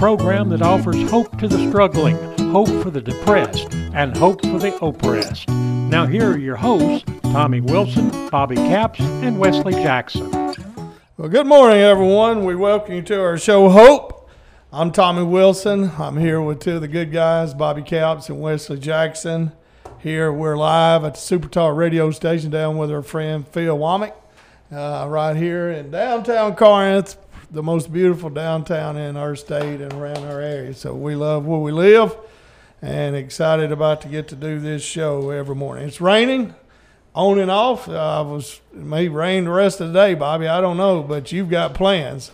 program that offers hope to the struggling, hope for the depressed, and hope for the oppressed. Now, here are your hosts, Tommy Wilson, Bobby Capps, and Wesley Jackson. Well, good morning, everyone. We welcome you to our show, Hope. I'm Tommy Wilson. I'm here with two of the good guys, Bobby Capps and Wesley Jackson. Here we're live at the Super Talk radio station down with our friend Phil Womack, uh, right here in downtown Corinth, the most beautiful downtown in our state and around our area. So we love where we live and excited about to get to do this show every morning. It's raining on and off. Uh, was it may rain the rest of the day, Bobby. I don't know, but you've got plans.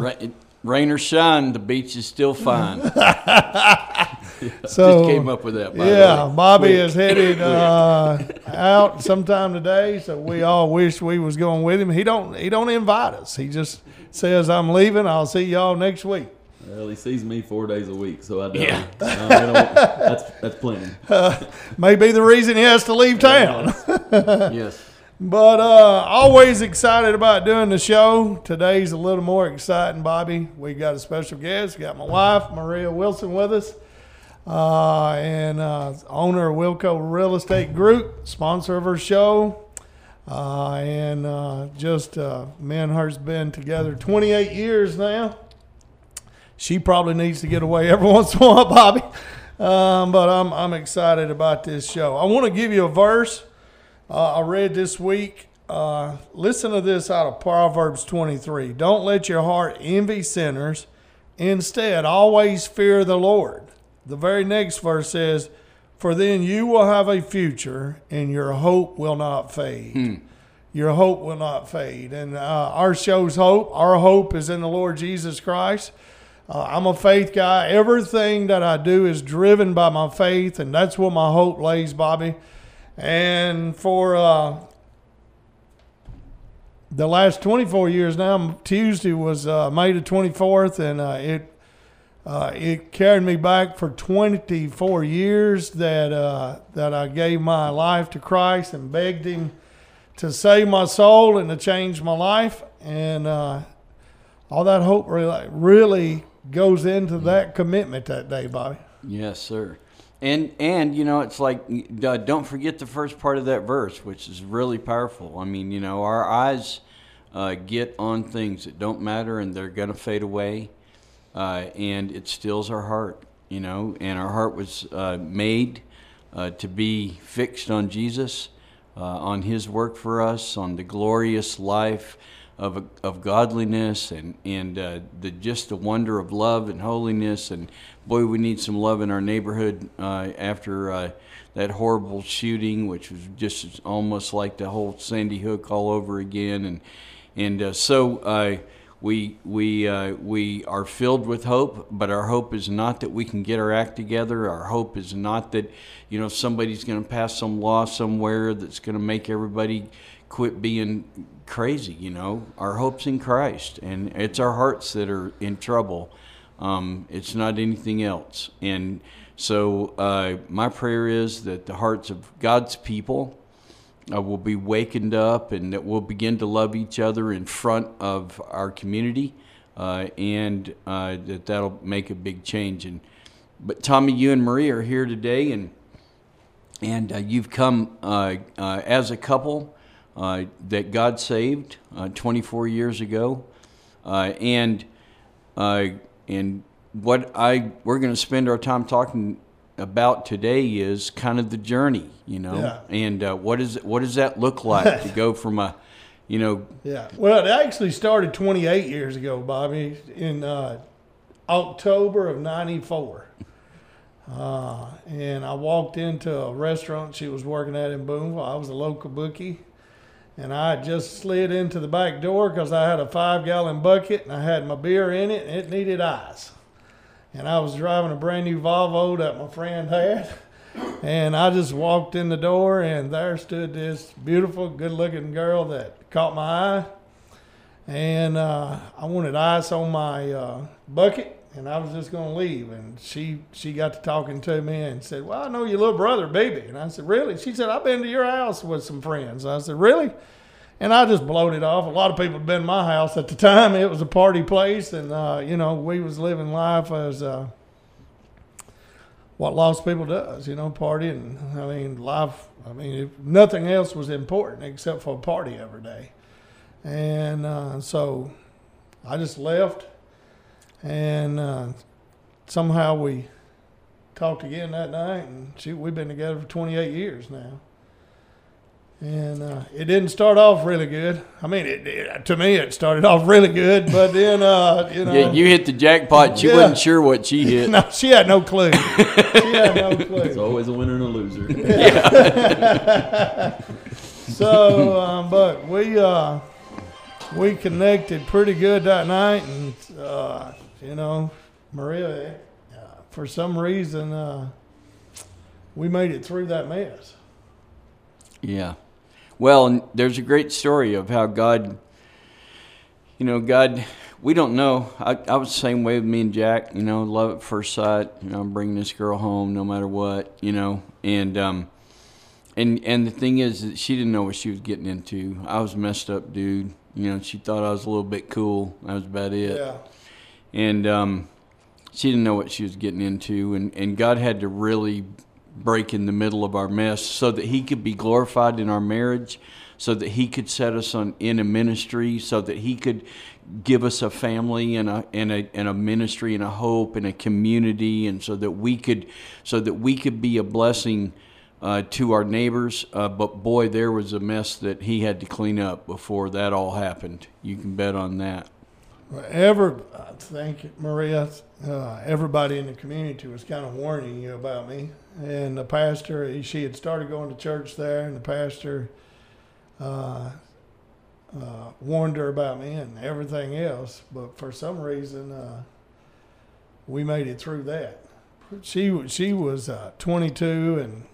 Ra- rain or shine, the beach is still fine. So Just came up with that. Yeah. Bobby Quick. is headed uh, out sometime today, so we all wish we was going with him. He don't he don't invite us. He just says I'm leaving. I'll see y'all next week. Well, he sees me four days a week, so I don't. Yeah. We that's that's plenty. Maybe the reason he has to leave town. Yes. But uh, always excited about doing the show. Today's a little more exciting, Bobby. We got a special guest. Got my wife Marea Wilson with us, uh, and uh, owner of Wilco Real Estate Group, sponsor of our show, uh, and uh, just uh, me and her's been together 28 years now. She probably needs to get away every once in a while, Bobby. Um, but I'm I'm excited about this show. I want to give you a verse uh, I read this week. Listen to this out of Proverbs 23. Don't let your heart envy sinners. Instead, always fear the Lord. The very next verse says, For then you will have a future and your hope will not fade. Your hope will not fade. And uh, our show's hope, our hope is in the Lord Jesus Christ. Uh, I'm a faith guy. Everything that I do is driven by my faith, and that's where my hope lays, Bobby. And for uh, the last 24 years now, Tuesday was uh, May the 24th, and uh, it uh, it carried me back for 24 years that uh, that I gave my life to Christ and begged Him to save my soul and to change my life, and uh, all that hope really really goes into that commitment that day, Bobby. Yes, sir. And and you know it's like uh, don't forget the first part of that verse, which is really powerful. I mean, you know, our eyes uh, get on things that don't matter, and they're gonna fade away, uh, and it stills our heart. You know, and our heart was uh, made uh, to be fixed on Jesus, uh, on His work for us, on the glorious life of, of godliness and, and uh, the, just the wonder of love and holiness. And boy, we need some love in our neighborhood uh, after that horrible shooting, which was just almost like the whole Sandy Hook all over again. And, and uh, so uh, we, we, uh, we are filled with hope, but our hope is not that we can get our act together. Our hope is not that, you know, somebody's going to pass some law somewhere that's going to make everybody quit being crazy, you know. Our hope's in Christ, and it's our hearts that are in trouble. Um, it's not anything else. And so, uh, my prayer is that the hearts of God's people uh, will be wakened up and that we'll begin to love each other in front of our community, uh, and uh, that that'll make a big change. And but Tommy, you and Marie are here today, and and uh, you've come uh, uh, as a couple that God saved uh, 24 years ago, and and what I we're going to spend our time talking about today is kind of the journey, you know, Yeah. and uh, what is what does that look like to go from a you know, Yeah. Well, it actually started 28 years ago, Bobby, in uh, October of 94. Uh, and I walked into a restaurant she was working at in Boonville. I was a local bookie. And I just slid into the back door because I had a five gallon bucket and I had my beer in it and it needed ice. And I was driving a brand new Volvo that my friend had. And I just walked in the door, and there stood this beautiful, good looking girl that caught my eye. And uh, I wanted ice on my uh, bucket, and I was just going to leave. And she, she got to talking to me and said, Well, I know your little brother, baby. And I said, Really? She said, I've been to your house with some friends. I said, Really? And I just blowed it off. A lot of people had been in my house at the time. It was a party place, and uh, you know we was living life as uh, what lost people does, you know, partying. I mean, life. I mean, if nothing else was important except for a party every day, and uh, so I just left, and uh, somehow we talked again that night, and shoot, we've been together for 28 years now. And uh, it didn't start off really good. I mean, it, it, to me, it started off really good, but then, uh, you know, yeah, you hit the jackpot. She Yeah. wasn't sure what she hit. no, she had no clue. she had no It's always a winner and a loser. So, um, but we uh, we connected pretty good that night, and uh, you know, Marea, uh, for some reason, uh, we made it through that mess. Yeah. Well, there's a great story of how God, you know, God, we don't know. I, I was the same way with me and Jack, you know, love at first sight. You know, I'm bringing this girl home no matter what, you know, and, um, and, and the thing is that she didn't know what she was getting into. I was a messed up dude. You know, she thought I was a little bit cool. That was about it Yeah, and um, she didn't know what she was getting into, and, and God had to really break in the middle of our mess so that He could be glorified in our marriage, so that He could set us on in a ministry, so that He could give us a family and a and a and a ministry and a hope and a community, and so that we could so that we could be a blessing. Uh, to our neighbors, uh, but boy, there was a mess that he had to clean up before that all happened. You can bet on that. Ever, I think Marea, uh, everybody in the community was kind of warning you about me, and the pastor. he- She had started going to church there, and the pastor uh, uh, warned her about me and everything else. But for some reason, uh, we made it through that. She she was uh, 22, and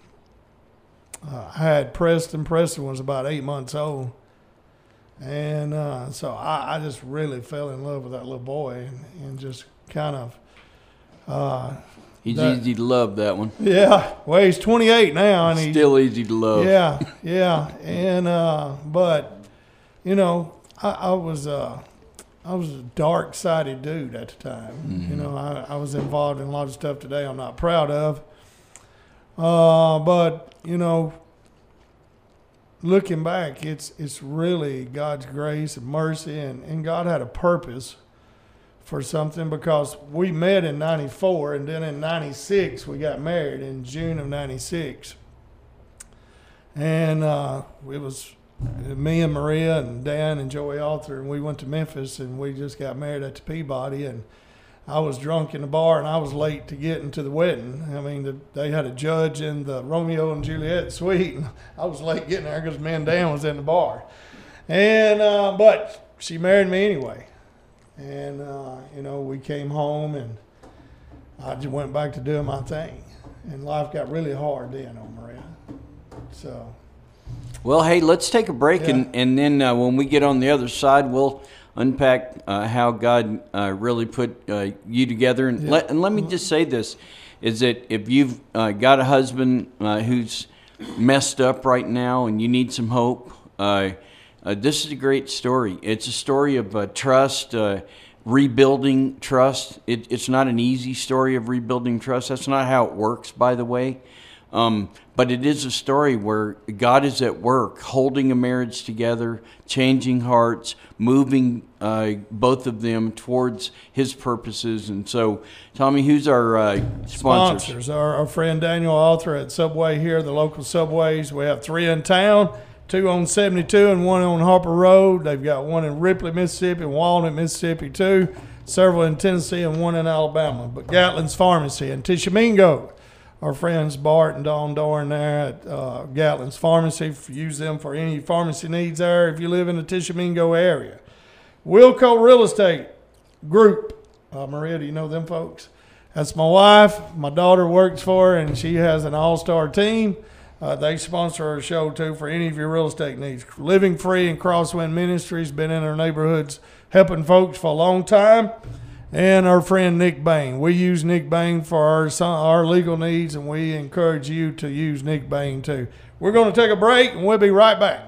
I had Preston. Preston was about eight months old. And uh, so I, I just really fell in love with that little boy and, and just kind of, uh, He's That- easy to love, that one. yeah. Well, he's 28 now, and he's Still easy to love. yeah, yeah. And uh, but you know, I, I was uh, I was a dark sided dude at the time. You know, I, I was involved in a lot of stuff today I'm not proud of. Uh, but you know, looking back, it's it's really God's grace and mercy, and, and God had a purpose for something because we met in 94 and then in 96 we got married in June of 96 and uh, it was me and Marea and Dan and Joey Arthur, and we went to Memphis, and we just got married at the Peabody, and I was drunk in the bar, and I was late to get into the wedding. I mean, the, they had a judge in the Romeo and Juliet suite, and I was late getting there because me and Dan was in the bar, and uh, but she married me anyway, and uh, you know we came home, and I just went back to doing my thing, and life got really hard then on Marea, so. Well, hey, let's take a break, Yeah. and, and then uh, when we get on the other side, we'll unpack uh, how God uh, really put uh, you together. And, let, and let me just say this is that if you've uh, got a husband uh, who's messed up right now and you need some hope, uh, uh, this is a great story. It's a story of uh, trust, uh, rebuilding trust. It, it's not an easy story of rebuilding trust. That's not how it works, by the way. Um, but it is a story where God is at work, holding a marriage together, changing hearts, moving uh, both of them towards His purposes. And so, Tommy, who's our uh, sponsors? sponsors. Our, our friend Daniel Arthur at Subway here, the local Subways. We have three in town, two on 72 and one on Harper Road. They've got one in Ripley, Mississippi, and Walnut, Mississippi, too. Several in Tennessee and one in Alabama. But Gatlin's Pharmacy in Tishomingo, our friends Bart and Don Dorn there at uh, Gatlin's Pharmacy. Use them for any pharmacy needs there if you live in the Tishomingo area. Wilco Real Estate Group. Uh, Marea, do you know them folks? That's my wife. My daughter works for her, and she has an all star team. Uh, they sponsor our show too for any of your real estate needs. Living Free and Crosswind Ministries been in our neighborhoods helping folks for a long time. And our friend Nick Bain. We use Nick Bain for our our legal needs, and we encourage you to use Nick Bain too. We're going to take a break, and we'll be right back.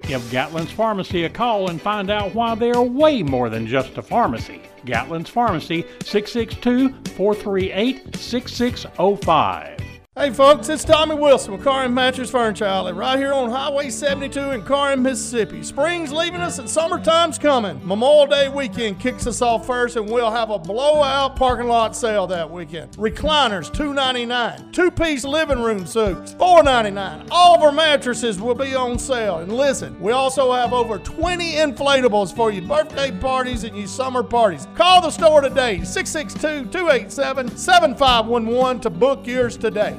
Give Gatlin's Pharmacy a call and find out why they are way more than just a pharmacy. Gatlin's Pharmacy, 662 438 6605. Hey folks, it's Tommy Wilson with Corinth Mattress Furniture right here on Highway 72 in Corinth, Mississippi. Spring's leaving us and summertime's coming. Memorial Day weekend kicks us off first and we'll have a blowout parking lot sale that weekend. Recliners, $2.99. Two-piece living room suits, $4.99. All of our mattresses will be on sale. And listen, we also have over 20 inflatables for your birthday parties and your summer parties. Call the store today, 662-287-7511 to book yours today.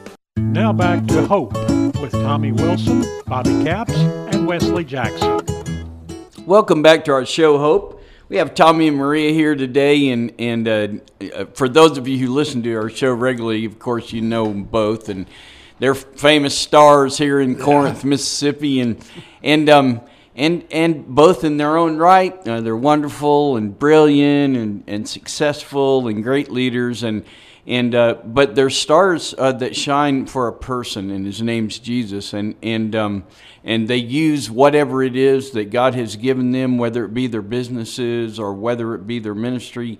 Now back to Hope with Tommy Wilson, Bobby Capps, and Wesley Jackson. Welcome back to our show, Hope. We have Tommy and Marea here today, and and uh, uh, for those of you who listen to our show regularly, of course you know them both, and they're famous stars here in Corinth, Mississippi, and and um and and both in their own right, uh, they're wonderful and brilliant and and successful and great leaders, and and uh, but they're stars uh, that shine for a person, and his name's Jesus, and and um, and they use whatever it is that God has given them, whether it be their businesses or whether it be their ministry,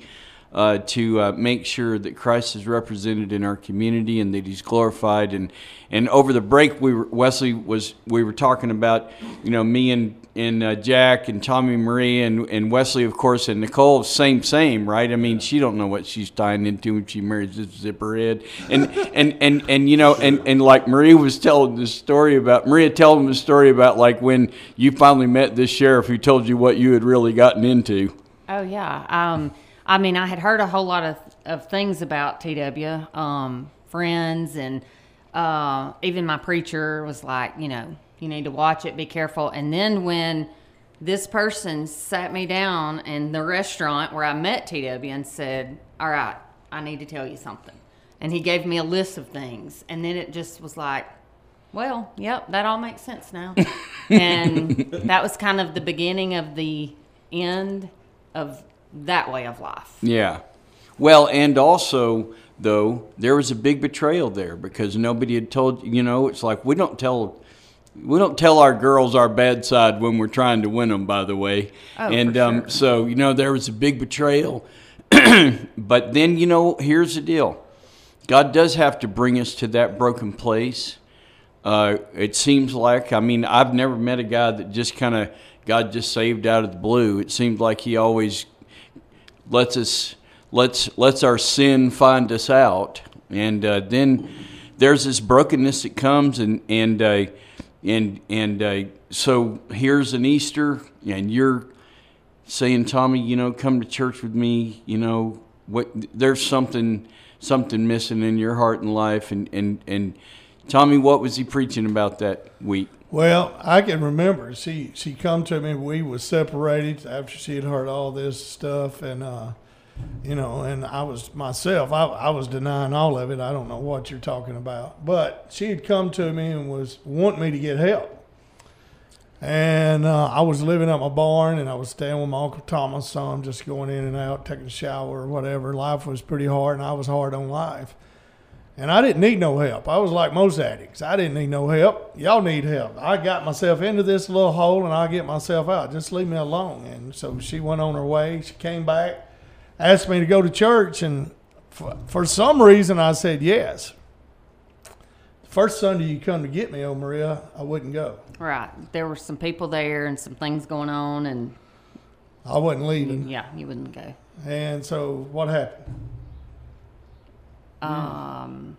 uh, to uh, make sure that Christ is represented in our community and that He's glorified. And and over the break, we were, Wesley was we were talking about, you know, me and and uh, Jack and Tommy Marie and, and Wesley, of course, and Nicole, same, same, right? I mean, she don't know what she's tying into when she marries this zipperhead. And, and, and, and, you know, and, and like Marie was telling the story about, Marea telling the story about like when you finally met this sheriff who told you what you had really gotten into. Oh yeah. Um, I mean, I had heard a whole lot of, of things about TW, um, friends and uh, even my preacher was like, you know, you need to watch it, be careful. And then when this person sat me down in the restaurant where I met TW and said, All right, I need to tell you something. And he gave me a list of things. And then it just was like, well, yep, that all makes sense now. and that was kind of the beginning of the end of that way of life. Yeah. Well, and also though there was a big betrayal there because nobody had told you know it's like we don't tell we don't tell our girls our bad side when we're trying to win them by the way. Oh, and for um, so you know there was a big betrayal. But then you know here's the deal. God does have to bring us to that broken place. Uh, it seems like i mean i've never met a guy that just kind of god just saved out of the blue. It seems like he always lets us lets lets our sin find us out. And uh, then there's this brokenness that comes and and uh, and and uh, so here's an Easter and you're saying Tommy you know come to church with me you know what there's something something missing in your heart and life. And and and Tommy what was he preaching about that week Well, I can remember she she come to me. We was separated after she had heard all this stuff, and uh, you know, and I was myself. I, I was denying all of it. I don't know what you're talking about, but she had come to me and was wanting me to get help. And uh, I was living at my barn, and I was staying with my uncle Thomas. So I'm just going in and out, taking a shower or whatever. Life was pretty hard, and I was hard on life. And I didn't need no help. I was like most addicts. I didn't need no help. Y'all need help. I got myself into this little hole and I'll get myself out. Just leave me alone. And so she went on her way. She came back, asked me to go to church. And for, for some reason, I said yes. First Sunday you come to get me, oh Marea, I wouldn't go. Right. There were some people there and some things going on, and I wasn't leaving. yeah, you wouldn't go. And so what happened? Um,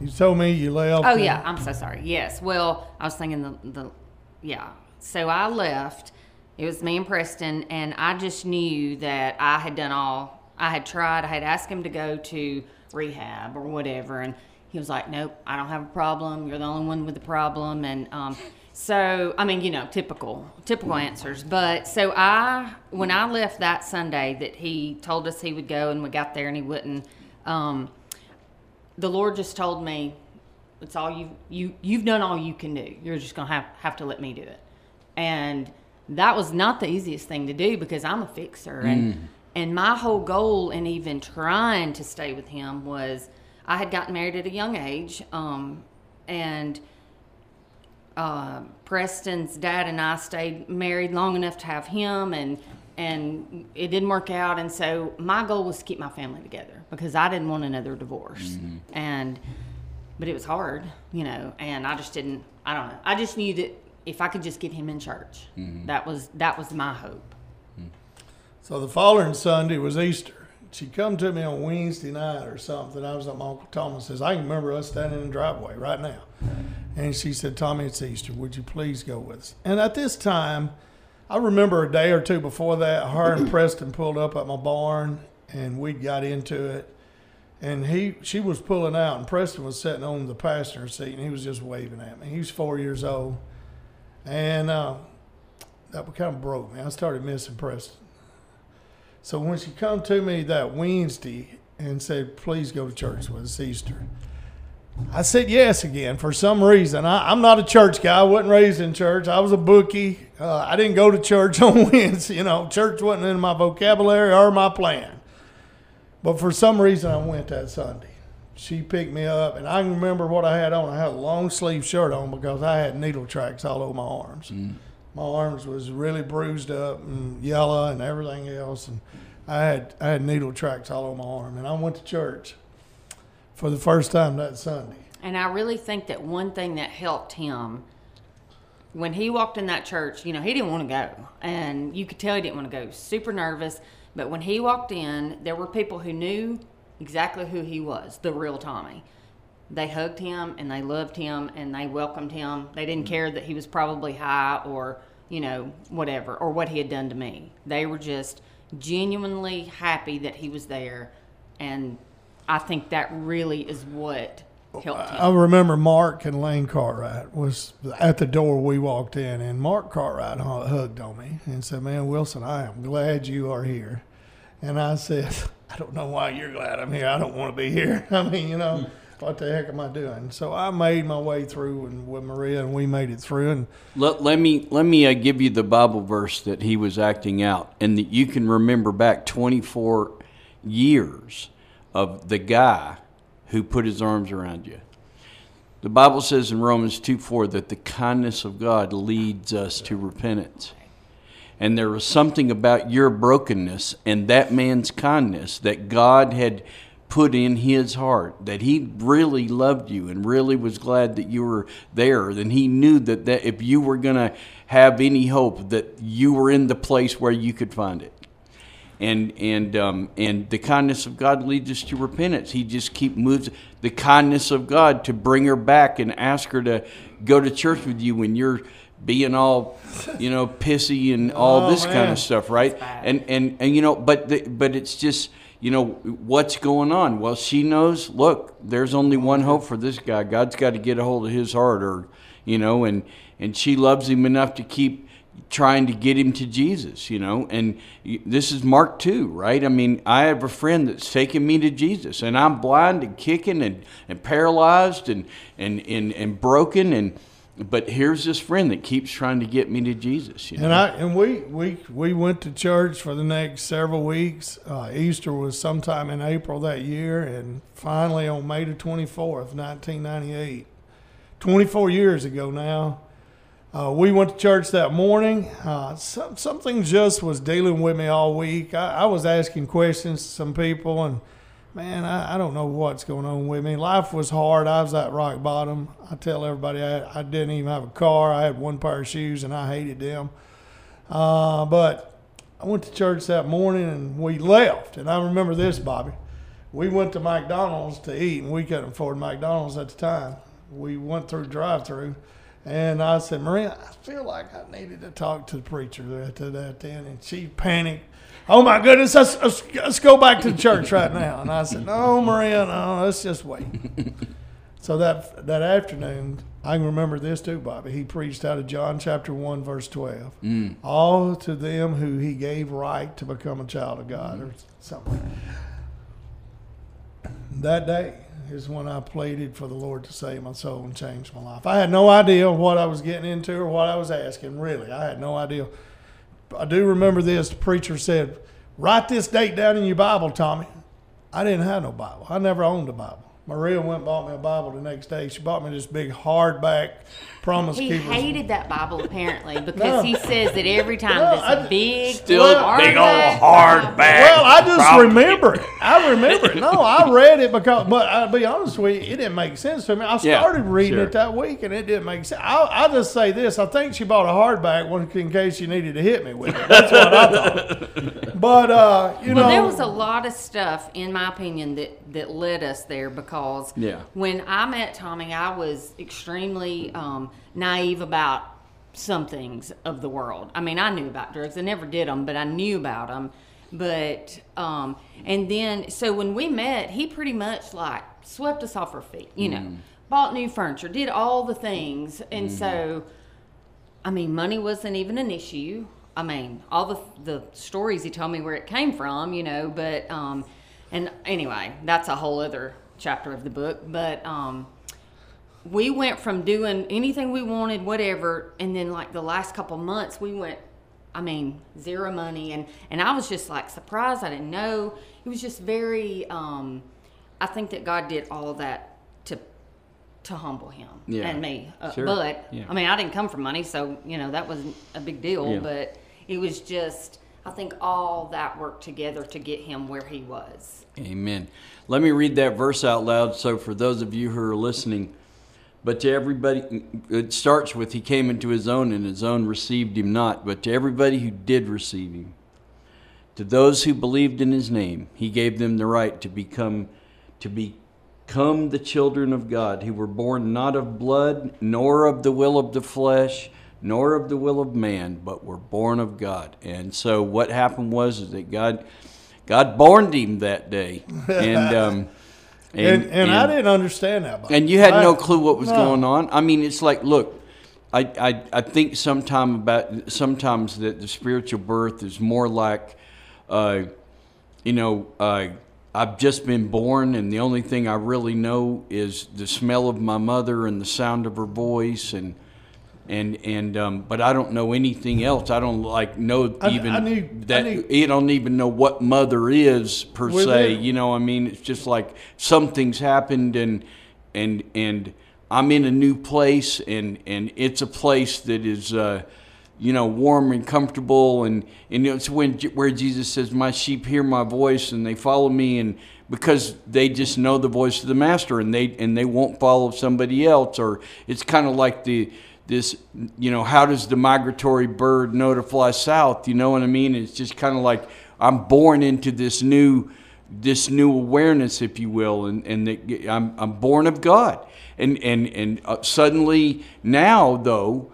You told me you left. oh, and- yeah, I'm so sorry. Yes. Well, I was thinking the, the, yeah. So I left. It was me and Preston, and I just knew that I had done all, I had tried, I had asked him to go to rehab or whatever, and he was like, nope, I don't have a problem. You're the only one with the problem. And, um, so, I mean, you know, typical, typical answers. But so I, when I left that Sunday that he told us he would go and we got there and he wouldn't, um, the Lord just told me, it's all you you you've done all you can do. You're just gonna have have to let me do it. And that was not the easiest thing to do because I'm a fixer and and my whole goal in even trying to stay with him was I had gotten married at a young age, um, and uh, Preston's dad and I stayed married long enough to have him, and and it didn't work out. And so my goal was to keep my family together because I didn't want another divorce. Mm-hmm. And but it was hard, you know. And I just didn't. I don't know. I just knew that if I could just get him in church, mm-hmm. that was that was my hope. Hmm. So the following Sunday was Easter. She come to me on Wednesday night or something. I was at my Uncle Thomas says, I can remember us standing in the driveway right now. And she said, Tommy, it's Easter. Would you please go with us? And at this time, I remember a day or two before that, her and Preston pulled up at my barn and we got into it. And he, she was pulling out, and Preston was sitting on the passenger seat, and he was just waving at me. He was four years old, and uh, that kind of broke me. I started missing Preston. So when she come to me that Wednesday and said, "Please go to church with us Easter," I said yes again for some reason. I, I'm not a church guy. I wasn't raised in church. I was a bookie. Uh, I didn't go to church on Wednesday. You know, church wasn't in my vocabulary or my plan. But for some reason, I went that Sunday. She picked me up, and I can remember what I had on. I had a long sleeve shirt on because I had needle tracks all over my arms. My arms was really bruised up and yellow and everything else, and I had I had needle tracks all over my arm. And I went to church for the first time that Sunday. And I really think that one thing that helped him when he walked in that church, you know, he didn't want to go. And you could tell he didn't want to go. Super nervous. But when he walked in, there were people who knew exactly who he was, the real Tommy. They hugged him and they loved him and they welcomed him. They didn't care that he was probably high or, you know, whatever, or what he had done to me. They were just genuinely happy that he was there. And I think that really is what helped him. I remember Mark and Lane Cartwright was at the door we walked in, and Mark Cartwright hugged on me and said, "Man, Wilson, I am glad you are here." And I said, "I don't know why you're glad I'm here. I don't want to be here. I mean, you know, what the heck am I doing?" So I made my way through and with Marea, and we made it through. And Let, let me let me uh, give you the Bible verse that he was acting out, and that you can remember back 24 years of the guy who put his arms around you. The Bible says in Romans 2 4 that the kindness of God leads us to repentance. And there was something about your brokenness and that man's kindness that God had put in his heart, that he really loved you and really was glad that you were there. And he knew that, that if you were going to have any hope, that you were in the place where you could find it and and um, and the kindness of God leads us to repentance. He just keep moves the kindness of God to bring her back and ask her to go to church with you when you're being all you know pissy and all Oh, this kind of stuff, right? And and and you know, but the, but it's just you know what's going on. Well, she knows. Look, there's only one hope for this guy. God's got to get a hold of his heart, or you know, and and she loves him enough to keep trying to get him to Jesus, you know. And this is Mark 2, right? I mean, I have a friend that's taking me to Jesus, and I'm blind and kicking and, and paralyzed and, and, and, and broken. And but here's this friend that keeps trying to get me to Jesus. You know? And I and we we we went to church for the next several weeks. Uh, Easter was sometime in April that year, and finally on May the twenty fourth, nineteen ninety eight, twenty four years ago now. Uh, we went to church that morning. Uh, some, something just was dealing with me all week. I, I was asking questions to some people, and man, I, I don't know what's going on with me. Life was hard. I was at rock bottom. I tell everybody I, I didn't even have a car. I had one pair of shoes, and I hated them. Uh, but I went to church that morning, and we left. And I remember this, Bobby. We went to McDonald's to eat, and we couldn't afford McDonald's at the time. We went through drive-through, and I said, Marea, I feel like I needed to talk to the preacher to that then, and she panicked. Oh my goodness, let's, let's, let's go back to the church right now. And I said, No, Marea, no, let's just wait. so that that afternoon, I can remember this too, Bobby. He preached out of John chapter one, verse twelve. Mm. All to them who he gave right to become a child of God, or something. That day is when I pleaded for the Lord to save my soul and change my life. I had no idea what I was getting into or what I was asking. Really, I had no idea. I do remember this. The preacher said, "Write this date down in your Bible, Tommy." I didn't have no Bible. I never owned a Bible. Marea went and bought me a Bible the next day. She bought me this big hardback Promise He Keepers. hated that Bible apparently because No. he says that every time No, this I- big, Still big old hardback. Well, I just remember it. I remember it. No, I read it because, but I'll be honest with you, it didn't make sense to me. I Yeah, started reading sure. it that week and it didn't make sense. I'll, I'll just say this: I think she bought a hardback one in case she needed to hit me with it. That's what I thought. But uh, you Well, know, there was a lot of stuff, in my opinion, that, that led us there because Yeah. when I met Tommy, I was extremely um, naive about some things of the world. I mean, I knew about drugs. I never did them, but I knew about them. But, um, and then, so when we met, he pretty much like swept us off our feet, you know, bought new furniture, did all the things. And so, I mean, money wasn't even an issue. I mean, all the the stories he told me where it came from, you know, but um and anyway, that's a whole other chapter of the book, but um we went from doing anything we wanted, whatever, and then like the last couple months we went I mean, zero money and and I was just like surprised. I didn't know. It was just very um I think that God did all that to to humble him Yeah. and me. Uh, Sure. But Yeah. I mean, I didn't come from money, so you know that wasn't a big deal. Yeah. But it was just, I think all that worked together to get him where he was. Amen. Let me read that verse out loud. So, for those of you who are listening, but to everybody, it starts with He came into His own, and His own received Him not. But to everybody who did receive Him, to those who believed in His name, He gave them the right to become, to become the children of God, who were born not of blood, nor of the will of the flesh, nor of the will of man, but were born of God. And so, what happened was is that God. God borned him that day, and um, And, and, I didn't understand that. And you had I- no clue what was no. going on. I mean, it's like, look, I, I, I think sometime about sometimes that the spiritual birth is more like, uh, you know, uh, I've just been born, and the only thing I really know is the smell of my mother and the sound of her voice, and and and um, but I don't know anything else. I don't like know I- even I need- that. I need- you don't even know what mother is per se. then- You know, I mean, it's just like something's happened, and and and I'm in a new place, and and it's a place that is. Uh, you know, warm and comfortable, and and it's when where Jesus says, "My sheep hear my voice, and they follow me," and because they just know the voice of the master, and they and they won't follow somebody else, or it's kind of like the this, you know, how does the migratory bird know to fly south? You know what I mean? It's just kind of like I'm born into this new this new awareness, if you will, and and that I'm I'm born of God, and and and uh, suddenly now though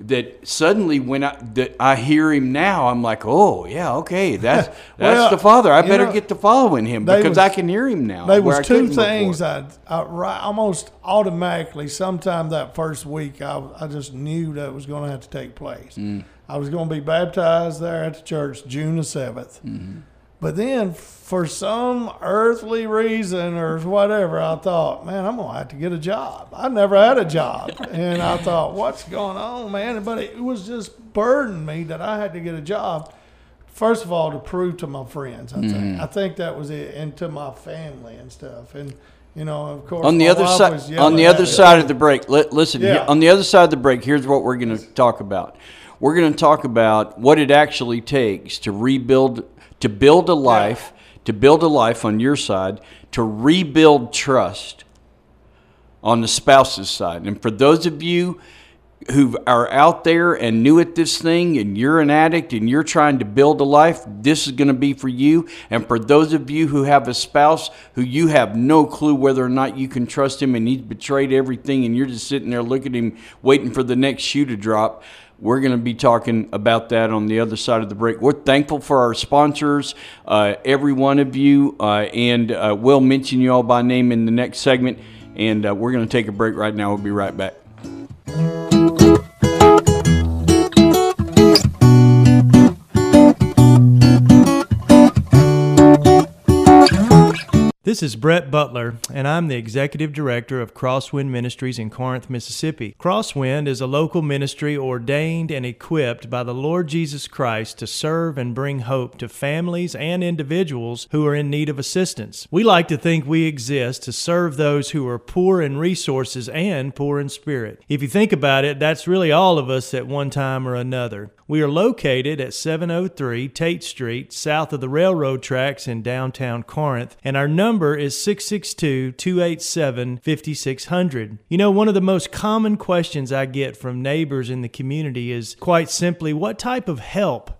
that suddenly when I that I hear him now, I'm like, oh yeah, okay, that's that's Well, the Father. I better know, get to following him because was- I can hear him now. There was two things. I, I right, almost automatically. Sometime that first week, I, I just knew that was going to have to take place. Mm. I was going to be baptized there at the church June the 7th Mm-hmm. But then, for some earthly reason or whatever, I thought, man, I'm gonna have to get a job. I never had a job, and I thought, what's going on, man? But it was just burdened me that I had to get a job. First of all, to prove to my friends, I think. Mm-hmm. I think that was it, and to my family and stuff. And you know, of course, on the other side on the other side of the break li- listen Yeah. here, on the other side of the break here's what we're going to talk about we're going to talk about what it actually takes to rebuild to build a life to build a life on your side to rebuild trust on the spouse's side and for those of you who are out there and new at this thing and you're an addict and you're trying to build a life, this is going to be for you. And for those of you who have a spouse who you have no clue whether or not you can trust him and he's betrayed everything and you're just sitting there looking at him waiting for the next shoe to drop, we're going to be talking about that on the other side of the break. We're thankful for our sponsors, uh, every one of you, uh, and uh, we'll mention you all by name in the next segment. And uh, we're going to take a break right now. We'll be right back. This is Brett Butler, and I'm the Executive Director of Crosswind Ministries in Corinth, Mississippi. Crosswind is a local ministry ordained and equipped by the Lord Jesus Christ to serve and bring hope to families and individuals who are in need of assistance. We like to think we exist to serve those who are poor in resources and poor in spirit. If you think about it, that's really all of us at one time or another. We are located at 703 Tate Street, south of the railroad tracks in downtown Corinth, and our number is 662 287 5600. You know, one of the most common questions I get from neighbors in the community is quite simply what type of help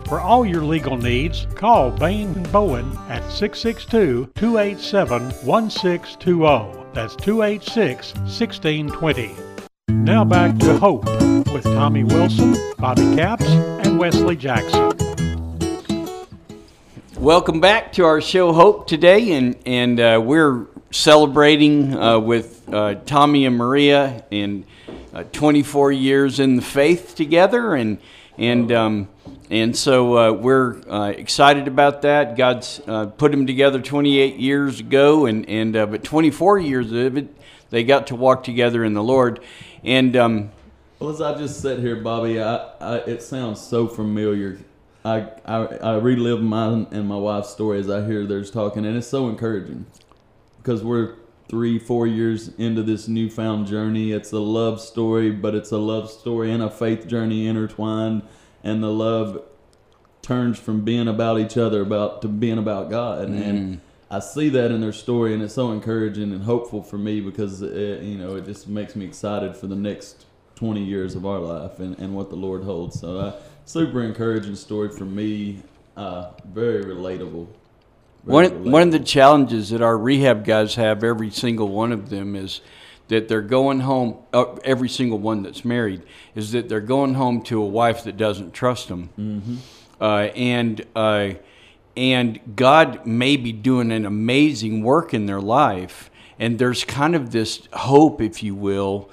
For all your legal needs, call Bain and Bowen at 662 287 1620. That's 286 1620. Now back to Hope with Tommy Wilson, Bobby Capps, and Wesley Jackson. Welcome back to our show, Hope, today, and and uh, we're celebrating uh, with uh, Tommy and Marea and uh, 24 years in the faith together, and and um, and so uh, we're uh, excited about that. God's put them together 28 years ago, and and but 24 years of it, they got to walk together in the Lord, and. Um, Well, as I just sit here, Bobby, I, I, it sounds so familiar. I, I, I relive mine and my wife's story as I hear theirs talking, and it's so encouraging because we're three, four years into this newfound journey. It's a love story, but it's a love story and a faith journey intertwined, and the love turns from being about each other about to being about God, and I see that in their story, and it's so encouraging and hopeful for me because it, you know it just makes me excited for the next 20 years of our life and, and what the Lord holds. So, uh, super encouraging story for me. Uh, very relatable. One, one of the challenges that our rehab guys have, every single one of them, is that they're going home, uh, every single one that's married, is that they're going home to a wife that doesn't trust them. Uh, and, uh, and God may be doing an amazing work in their life. And there's kind of this hope, if you will,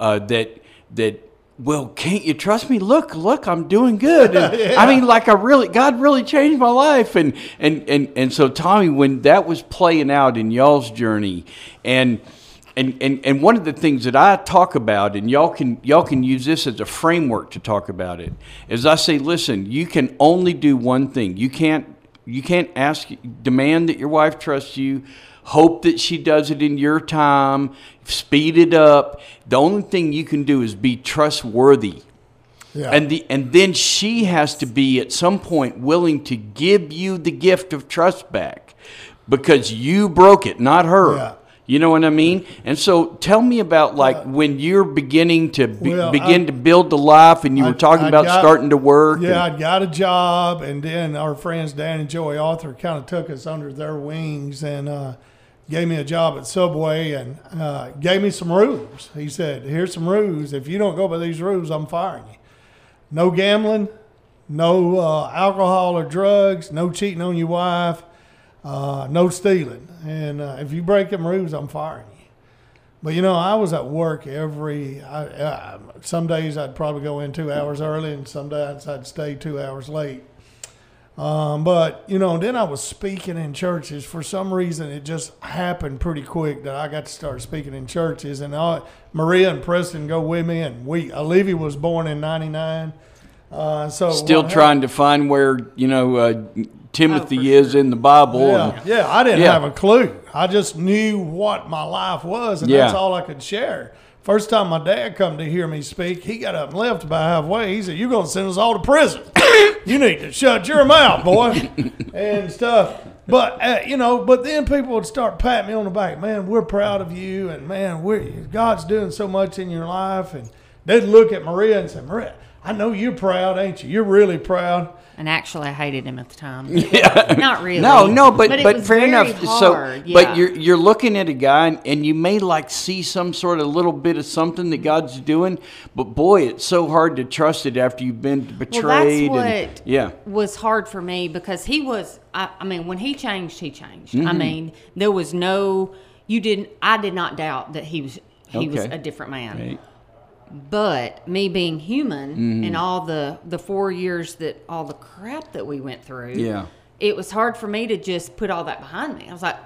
uh, that, that well, can't you trust me? Look, look, I'm doing good. And, I mean, like I really, God really changed my life. And, and, and, and so Tommy, when that was playing out in y'all's journey and, and, and, and one of the things that I talk about, and y'all can, y'all can use this as a framework to talk about it, is I say, listen, you can only do one thing. You can't, you can't ask, demand that your wife trusts you, hope that she does it in your time, speed it up. The only thing you can do is be trustworthy. Yeah. And the and then she has to be at some point willing to give you the gift of trust back because you broke it, not her. Yeah. You know what I mean? And so tell me about like when you're beginning to be, Well, begin I- to build the life and you were talking I about got- starting to work. Yeah, and- I got a job, and then our friends Dan and Joey Arthur kind of took us under their wings and uh, gave me a job at Subway and uh, gave me some rules. He said, "Here's some rules. If you don't go by these rules, I'm firing you. No gambling, no uh, alcohol or drugs, no cheating on your wife, uh, no stealing. And uh, if you break them rules, I'm firing you." But you know, I was at work every. I, I, some days I'd probably go in two hours early, and some days I'd stay two hours late. Um, but you know, then I was speaking in churches. For some reason, it just happened pretty quick that I got to start speaking in churches. And I, Marea and Preston go with me, and we. Olivia was born in '99, uh, so Still what trying to find where, you know, uh, Timothy for is in the Bible. Yeah, and- yeah. I didn't Yeah. have a clue. I just knew what my life was, and that's all I could share. First time my dad come to hear me speak, he got up and left about halfway. He said, "You're going to send us all to prison. you need to shut your mouth, boy," and stuff. But uh, you know, but then people would start patting me on the back. Man, we're proud of you, and man, we're God's doing so much in your life. And they'd look at Marea and say, "Marea, I know you're proud, ain't you? You're really proud." And actually, I hated him at the time. Yeah. Not really. No, no, but but, was fair enough. Hard. So, yeah. but you're you're looking at a guy, and, and you may like see some sort of little bit of something that God's doing, but boy, it's so hard to trust it after you've been well, betrayed. that's and, yeah, was hard for me because he was. I, I mean, when he changed, he changed. Mm-hmm. I mean, there was no. You didn't. I did not doubt that he was. He was a different man. Right. But me being human Mm-hmm. and all the the four years that all the crap that we went through, Yeah. it was hard for me to just put all that behind me. I was like,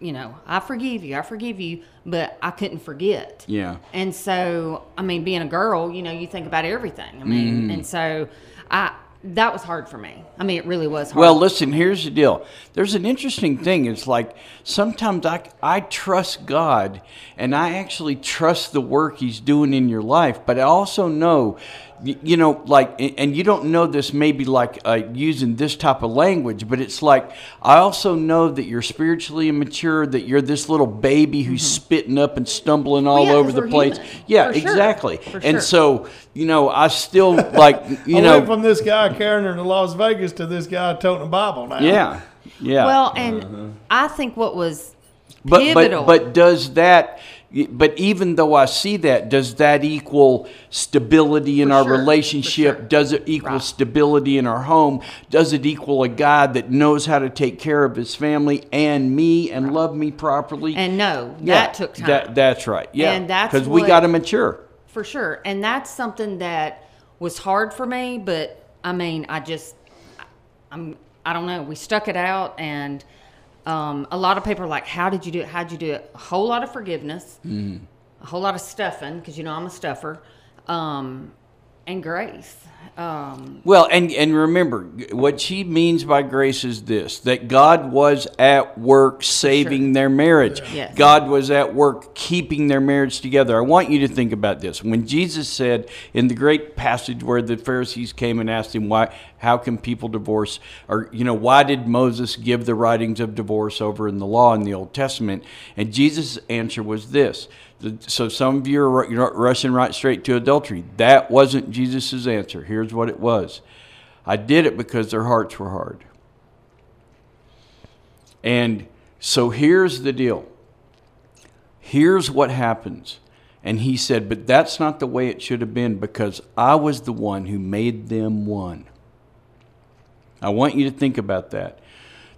you know, I forgive you, I forgive you, but I couldn't forget. Yeah. And so, I mean, being a girl, you know, you think about everything. I mean, Mm-hmm. and so I that was hard for me. I mean, it really was hard. Well, listen, here's the deal. There's an interesting thing. It's like sometimes I, I trust God and I actually trust the work He's doing in your life, but I also know, you know, like, and you don't know this maybe like uh, using this type of language, but it's like I also know that you're spiritually immature, that you're this little baby who's spitting up and stumbling all Mm-hmm. yeah, over 'cause the we're place. human. Yeah, For sure. exactly. For And sure. so, you know, I still like, you I know, went from this guy carrying her to Las Vegas to this guy toting a Bible now. yeah, yeah. well, and I think what was but pivotal. but but does that but even though I see that, does that equal stability in For our sure, relationship? sure. Does it equal Right. stability in our home? Does it equal a God that knows how to take care of his family and me and love me properly? and no, Yeah, that took time. That, that's right. Yeah, And that's because we got to mature. for sure. And that's something that was hard for me, but I mean, I just, I'm, I don't know. We stuck it out, and um, a lot of people are like, "How did you do it? How'd you do it?" A whole lot of forgiveness, Mm-hmm. a whole lot of stuffing, because you know I'm a stuffer, um, and grace. Um, Well, and and remember what she means by grace is this: that God was at work saving their marriage. Yes. God was at work keeping their marriage together. I want you to think about this. When Jesus said in the great passage where the Pharisees came and asked him why, how can people divorce, or you know, why did Moses give the writings of divorce over in the law in the Old Testament? And Jesus' answer was this. So some of you are you're rushing right straight to adultery. That wasn't Jesus' answer. Here's what it was. I did it because their hearts were hard. And so here's the deal. Here's what happens. And he said, But that's not the way it should have been because I was the one who made them one. I want you to think about that.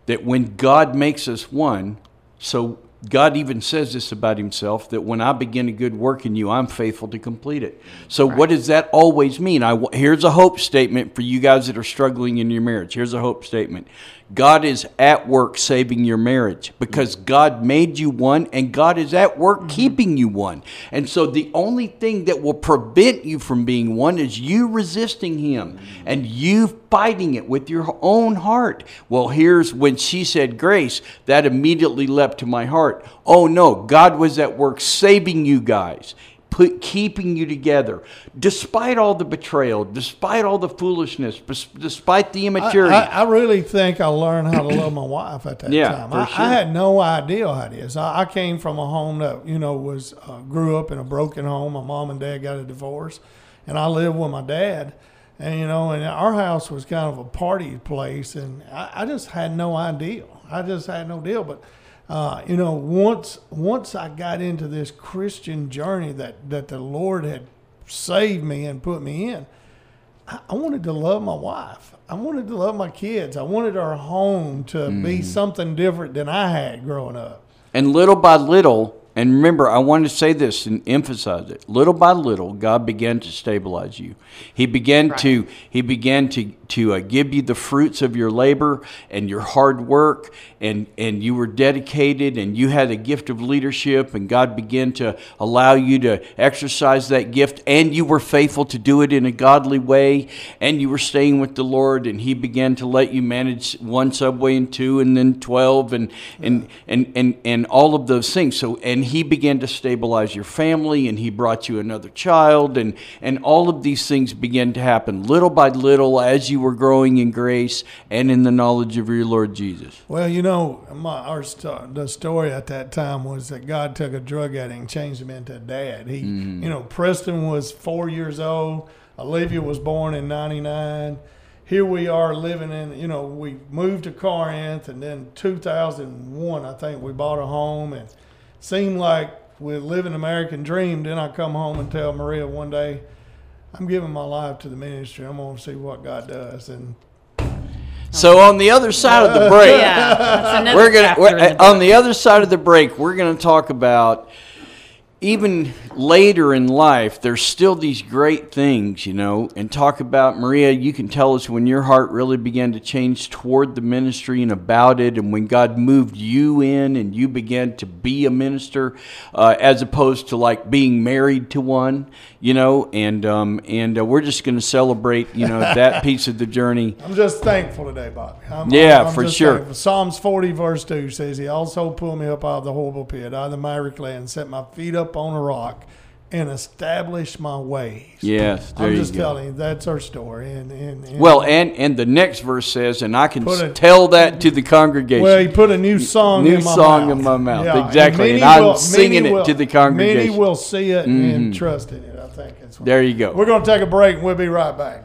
That when God makes us one, so God even says this about himself that when I begin a good work in you, I'm faithful to complete it. So, what does that always mean? I, here's a hope statement for you guys that are struggling in your marriage. Here's a hope statement God is at work saving your marriage because God made you one and God is at work mm-hmm. keeping you one. And so, the only thing that will prevent you from being one is you resisting Him and you fighting it with your own heart. Well, here's when she said grace, that immediately leapt to my heart. Oh no, God was at work saving you guys. Put, keeping you together, despite all the betrayal, despite all the foolishness, despite the I, immaturity. I, I really think I learned how to love my wife at that Yeah, time. for I, sure. I had no idea how it is. I, I came from a home that you know was uh, grew up in a broken home. My mom and dad got a divorce, and I lived with my dad. And you know, and our house was kind of a party place, and I, I just had no idea. I just had no deal. But uh, you know, once once I got into this Christian journey that that the Lord had saved me and put me in, I I wanted to love my wife. I wanted to love my kids. I wanted our home to Mm-hmm. be something different than I had growing up. And little by little, and remember, I want to say this and emphasize it. Little by little, God began to stabilize you. He began to He began to to uh, give you the fruits of your labor and your hard work, and and you were dedicated, and you had a gift of leadership, and God began to allow you to exercise that gift, and you were faithful to do it in a godly way, and you were staying with the Lord, and He began to let you manage one subway and two, and then twelve, and and and and and all of those things. So, and He began to stabilize your family, and He brought you another child, and and all of these things began to happen little by little as you were growing in grace and in the knowledge of your Lord Jesus. Well, you know, my our st- the story at that time was that God took a drug addict and changed him into a dad. He, Mm-hmm. you know, Preston was four years old. Olivia was born in '99. Here we are living in, you know, we moved to Corinth, and then 2001, I think we bought a home, and seemed like we're living American dream. Then I come home and tell Marea one day, I'm giving my life to the ministry. I'm going to see what God does, and So on the other side of the break, yeah, we're gonna we're, the on the other side of the break we're gonna talk about even later in life, there's still these great things, you know, and talk about Marea. You can tell us when your heart really began to change toward the ministry and about it, and when God moved you in and you began to be a minister, uh, as opposed to like being married to one, you know. And um, and uh, we're just going to celebrate, you know, that piece of the journey. I'm just thankful today, Bobby. I'm, Yeah, I'm for sure. thankful. Psalms 40, verse 2 says, He also pulled me up out of the horrible pit, out of the miry clay, and set my feet up on a rock and establish my ways. Yes, there I'm just go. telling you, that's our story. And, and, and Well, and and the next verse says, and I can it- tell that to the congregation. Well, he put a new song New in my song mouth. in my mouth, Yeah, exactly, many and I'm will- singing it to the congregation. Mm-hmm. Many will see it and trust in it. I think that's what. there you go. We're going to take a break and we'll be right back.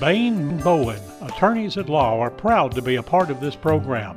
Bain Bowen, attorneys at law, are proud to be a part of this program.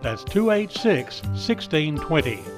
That's 286 1620.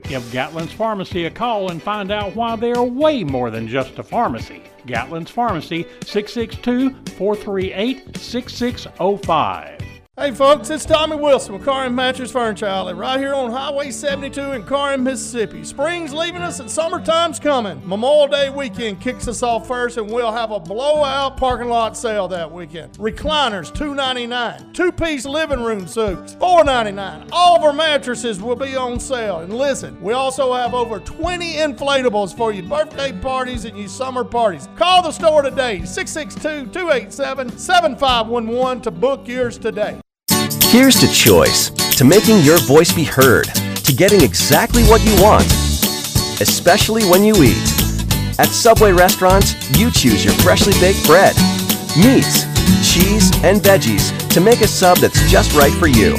Give Gatlin's Pharmacy a call and find out why they are way more than just a pharmacy. Gatlin's Pharmacy, 662 438 6605. Hey folks, it's Tommy Wilson with Car and Mattress Furniture right here on Highway 72 in Corinth, Mississippi. Spring's leaving us and summertime's coming. Memorial Day weekend kicks us off first and we'll have a blowout parking lot sale that weekend. Recliners, $2.99. Two-piece living room suites, $4.99. All of our mattresses will be on sale. And listen, we also have over 20 inflatables for your birthday parties and your summer parties. Call the store today, 662-287-7511 to book yours today. Here's to choice, to making your voice be heard, to getting exactly what you want, especially when you eat. At Subway restaurants, you choose your freshly baked bread, meats, cheese, and veggies to make a sub that's just right for you.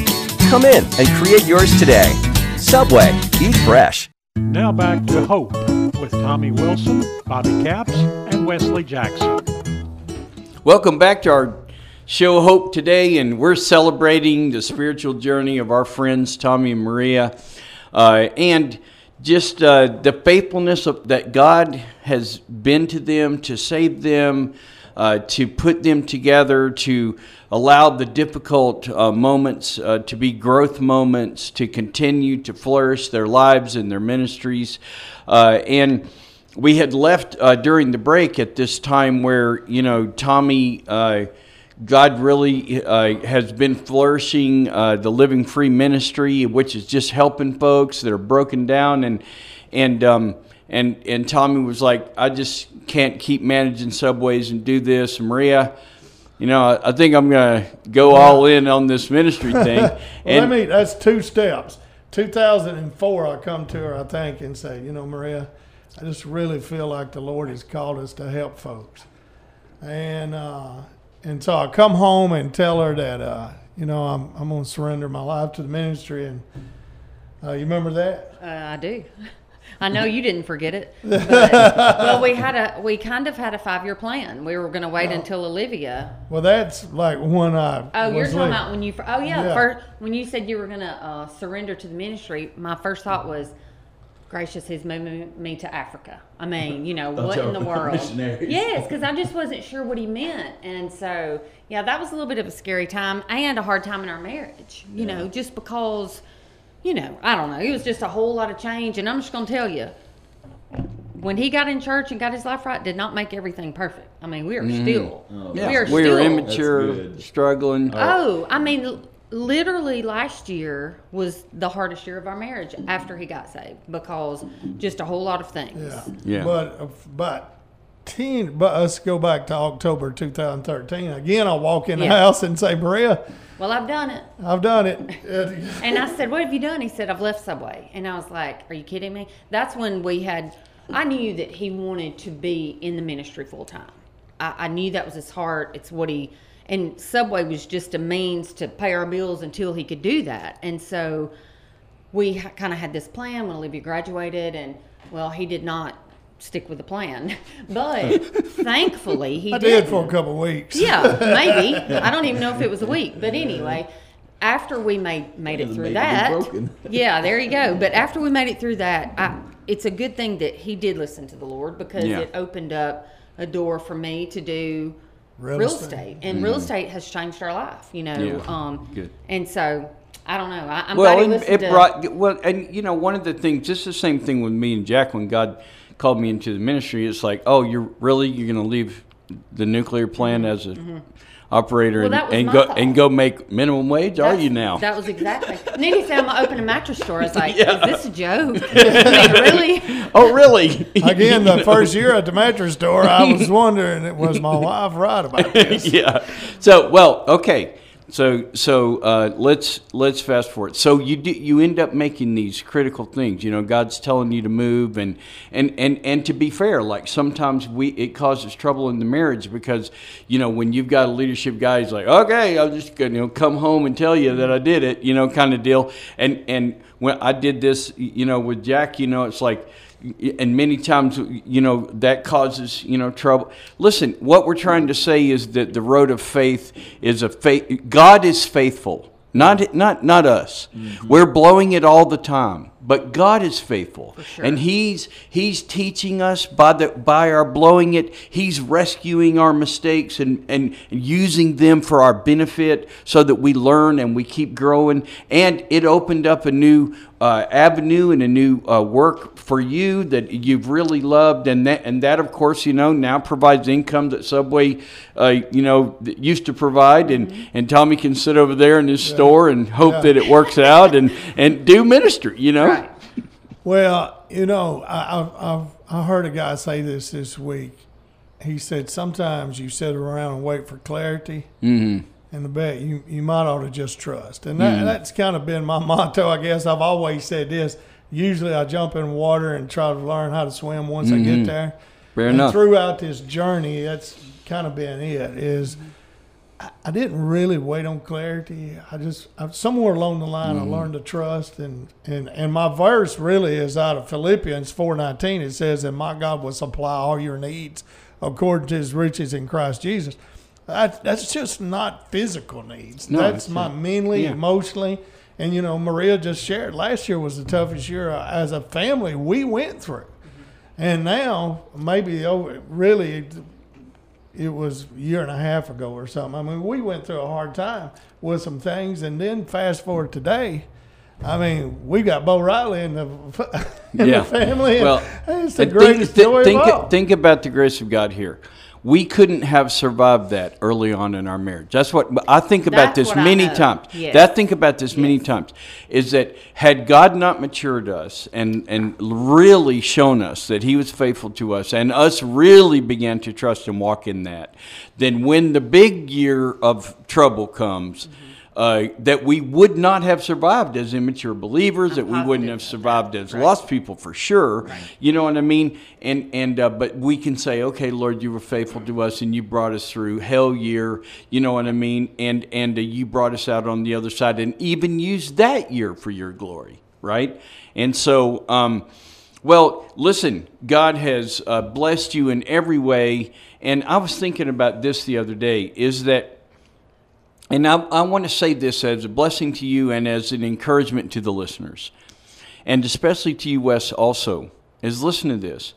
Come in and create yours today. Subway, eat fresh. Now back to Hope with Tommy Wilson, Bobby Capps, and Wesley Jackson. Welcome back to our show Hope today, and we're celebrating the spiritual journey of our friends Tommy and Marea, uh, and just uh, the faithfulness of, that God has been to them to save them, uh, to put them together, to allow the difficult uh, moments uh, to be growth moments, to continue to flourish their lives and their ministries, uh, and we had left uh, during the break at this time where you know Tommy. God really uh, has been flourishing uh, the Living Free ministry, which is just helping folks that are broken down, and and um, and and Tommy was like, I just can't keep managing subways and do this. And Marea, you know, I, I think I'm gonna go all in on this ministry thing. Well, and let me, that's two steps. 2004, I come to her, I think, and say, you know, Marea, I just really feel like the Lord has called us to help folks. And, uh, and so I come home and tell her that, uh, you know, I'm, I'm going to surrender my life to the ministry. And uh, you remember that? Uh, I do. I know you didn't forget it. But, well, we had a we kind of had a five year plan. We were going to wait until Olivia. Well, that's like when I. Oh, you're talking leaving. about when you. Oh yeah, Yeah. First, when you said you were going to uh, surrender to the ministry, my first thought was, gracious, he's moving me to Africa. I mean, you know, what in the world? Yes, because I just wasn't sure what he meant, and so yeah, that was a little bit of a scary time and a hard time in our marriage. You know, just because, you know, I don't know, it was just a whole lot of change, and I'm just going to tell you. When he got in church and got his life right, did not make everything perfect. I mean, we are still, Oh, we Yeah, are we still were immature, struggling. Oh, I mean, l- literally last year was the hardest year of our marriage after he got saved because just a whole lot of things. Yeah. Yeah. But uh, but ten. But let's go back to October 2013. Again, I walk in the Yeah. house and say, Marea, Well, I've done it. I've done it. And I said, What have you done? He said, I've left Subway. And I was like, Are you kidding me? That's when we had, I knew that he wanted to be in the ministry full time. I, I knew that was his heart. It's what he, and Subway was just a means to pay our bills until he could do that. And so we ha- kind of had this plan when Olivia graduated, and well, he did not stick with the plan. But thankfully, he I did. did for a couple weeks. Yeah, maybe. I don't even know if it was a week, but anyway, after we made made it Doesn't through make that, yeah, there you go. But after we made it through that, I, it's a good thing that he did listen to the Lord because Yeah. it opened up a door for me to do Real real, estate. estate, and real estate has changed our life. You know, Mm-hmm. Yeah, um, good. And so I don't know. I, I'm well, glad he and it to. brought well, and you know, one of the things, just the same thing with me and Jack when God called me into the ministry. It's like, oh, you're really you're going to leave the nuclear plant as a operator. Well, and, and go thought. and go make minimum wage? Are you now? That was exactly. And then he said, I'm going to open a mattress store. I was like, Yeah. is this a joke? I mean, really? oh, really? Again, the first year at the mattress store, I was wondering, was my wife right about this? yeah. So well, okay. So so uh, let's let's fast forward. So you do, you end up making these critical things. You know, God's telling you to move, and and and and to be fair, like sometimes we it causes trouble in the marriage because you know when you've got a leadership guy, he's like, okay, I'll just you know come home and tell you that I did it, you know, kind of deal. And and when I did this, you know, with Jack, you know, it's like and many times you know that causes you know trouble. Listen what we're trying to say is that the road of faith is a faith god is faithful. Not not not us. Mm-hmm. We're blowing it all the time but god is faithful. And he's he's teaching us by the by our blowing it. He's rescuing our mistakes and and using them for our benefit so that we learn and we keep growing. And it opened up a new uh, avenue and a new uh, work for you that you've really loved, and that and that of course you know now provides income that Subway, uh, you know, used to provide, and and Tommy can sit over there in his store and hope Yeah. that it works out and and do ministry, you know. Well, you know, I, I've, I've I heard a guy say this this week. He said sometimes you sit around and wait for clarity, mm-hmm. and the bet you you might ought to just trust. And that, that's kind of been my motto, I guess. I've always said this. Usually, I jump in water and try to learn how to swim once I get there. Fair and enough. Throughout this journey, that's kind of been it. Is I- I didn't really wait on clarity. I just I, somewhere along the line Mm-hmm. I learned to trust and, and and my verse really is out of Philippians four nineteen. It says, "And my God will supply all your needs according to His riches in Christ Jesus." That, that's just not physical needs. No, that's my not. mentally, Yeah. emotionally, and you know Marea just shared. Last year was the toughest year uh, as a family we went through, and now maybe oh really it was a year and a half ago or something. I mean, we went through a hard time with some things, and then fast forward today. I mean, we got Bo Riley in the in Yeah. the family. and Well, it's the uh, and greatest think, joy think, of all. think about the grace of God here. We couldn't have survived that early on in our marriage. That's what I think about That's this many times. Yes. That think about this many times is that had God not matured us and and really shown us that He was faithful to us, and us really began to trust and walk in that, then when the big year of trouble comes. Mm-hmm. Uh, that we would not have survived as immature believers, that we wouldn't have of that. survived as Right. lost people for sure. You know what I mean? And and uh, but we can say, okay, Lord, you were faithful to us, and you brought us through hell year. You know what I mean? And and uh, you brought us out on the other side, and even used that year for your glory, right? And so. Um, Well, listen, God has uh, blessed you in every way. And I was thinking about this the other day is that, and I, I want to say this as a blessing to you and as an encouragement to the listeners, and especially to you, Wes, also, is listen to this.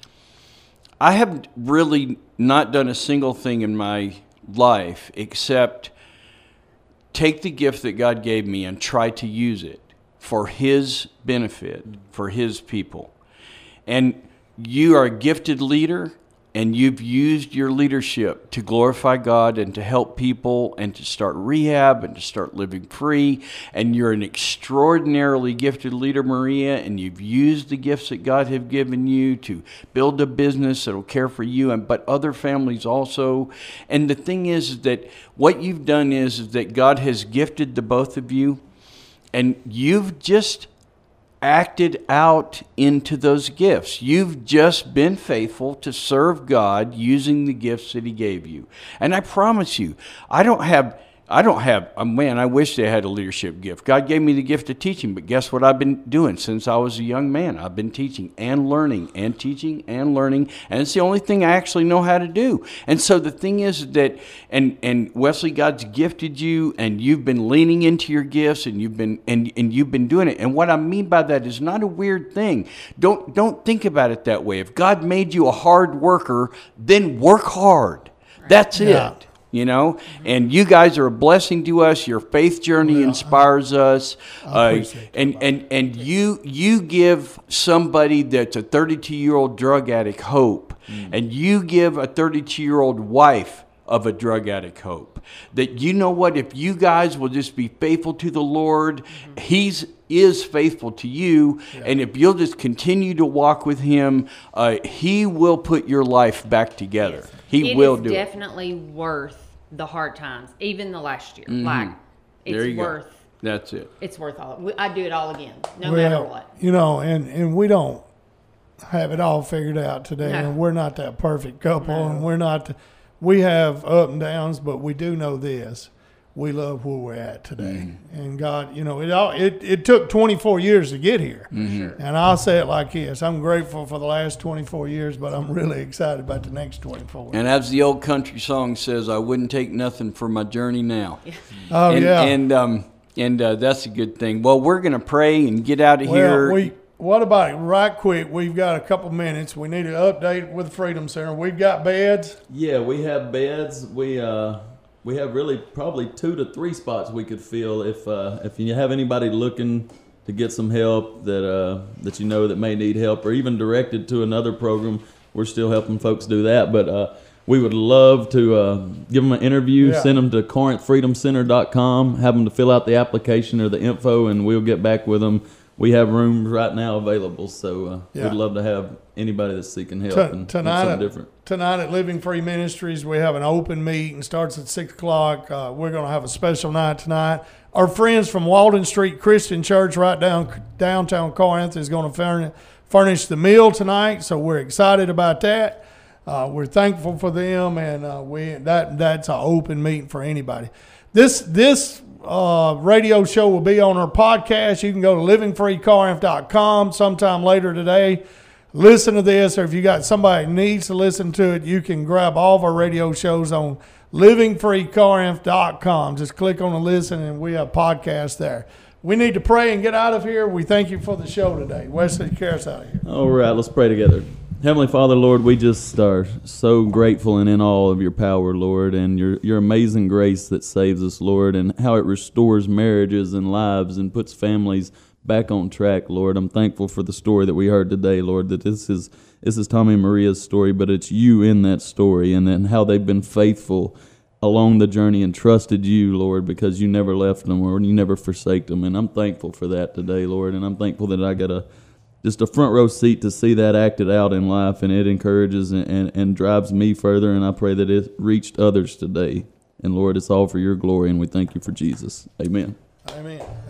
I have really not done a single thing in my life except take the gift that God gave me and try to use it for His benefit, for His people. And you are a gifted leader, and you've used your leadership to glorify God and to help people and to start rehab and to start living free. And you're an extraordinarily gifted leader, Marea, and you've used the gifts that God have given you to build a business that'll care for you and but other families also. And the thing is that what you've done is, is that God has gifted the both of you, and you've just acted out into those gifts. You've just been faithful to serve God using the gifts that He gave you. And I promise you, I don't have. I don't have, oh man, I wish they had a leadership gift. God gave me the gift of teaching, but guess what I've been doing since I was a young man? I've been teaching and learning and teaching and learning, and it's the only thing I actually know how to do. And so the thing is that, and, and Wesley, God's gifted you, and you've been leaning into your gifts, and you've been, and, and you've been doing it. And what I mean by that is not a weird thing. Don't, don't think about it that way. If God made you a hard worker, then work hard. That's Yeah. it you know? And you guys are a blessing to us. Your faith journey inspires us. Uh, appreciate that, and and and you you give somebody that's a 32 year old drug addict hope. And you give a 32 year old wife of a drug addict hope. That you know what? If you guys will just be faithful to the lord he's is faithful to you. And if you'll just continue to walk with him uh, he will put your life back together. He It will is do it. definitely worth the hard times, even the last year. Like, it's Mm-hmm. there you worth. go that's it It's worth all. I'd do it all again, no matter what. You know, and, and we don't have it all figured out today, No. and we're not that perfect couple, and we're not. We have up and downs, but we do know this: we love where we're at today, and God, you know, it all it, it took 24 years to get here, and I'll say it like this: I'm grateful for the last 24 years, but I'm really excited about the next 24. And as the old country song says, I wouldn't take nothing for my journey now. Oh and, yeah, And um and uh, that's a good thing. Well, we're gonna pray and get out of here. We what about it? Right quick, we've got a couple minutes. We need to update with Freedom Center. We've got beds. Yeah, we have beds. We uh we have really probably two to three spots we could fill if uh if you have anybody looking to get some help that uh that you know that may need help or even directed to another program. We're still helping folks do that, but uh we would love to uh, give them an interview, Yeah. send them to corinthfreedomcenter.com, have them to fill out the application or the info, and we'll get back with them. We have rooms right now available, so uh, Yeah. we'd love to have anybody that's seeking help T- and tonight, something different. Tonight at Living Free Ministries, we have an open meeting. Starts at six o'clock. Uh, we're going to have a special night tonight. Our friends from Walden Street Christian Church, right down downtown Corinth, is going to furnish, furnish the meal tonight. So we're excited about that. Uh, we're thankful for them, and uh, we that that's an open meeting for anybody. This this uh, radio show will be on our podcast. You can go to livingfreecorinth.com sometime later today listen to this, or if you got somebody needs to listen to it, you can grab all of our radio shows on livingfreecorinth.com. Just click on the listen, and we have podcasts there. We need to pray and get out of here. We thank you for the show today. Wesley, carry out of here. All right, let's pray together. Heavenly Father, Lord, we just are so grateful and in awe of your power, Lord, and your, your amazing grace that saves us, Lord, and how it restores marriages and lives and puts families back on track, Lord. I'm thankful for the story that we heard today, Lord, that this is this is Tommy and Marea's story, but it's you in that story and then how they've been faithful along the journey and trusted you, Lord, because you never left them or you never forsake them. And I'm thankful for that today, Lord. And I'm thankful that I got a just a front row seat to see that acted out in life, and it encourages and, and, and drives me further. And I pray that it reached others today. And Lord, it's all for your glory, and we thank you for Jesus. Amen. Amen.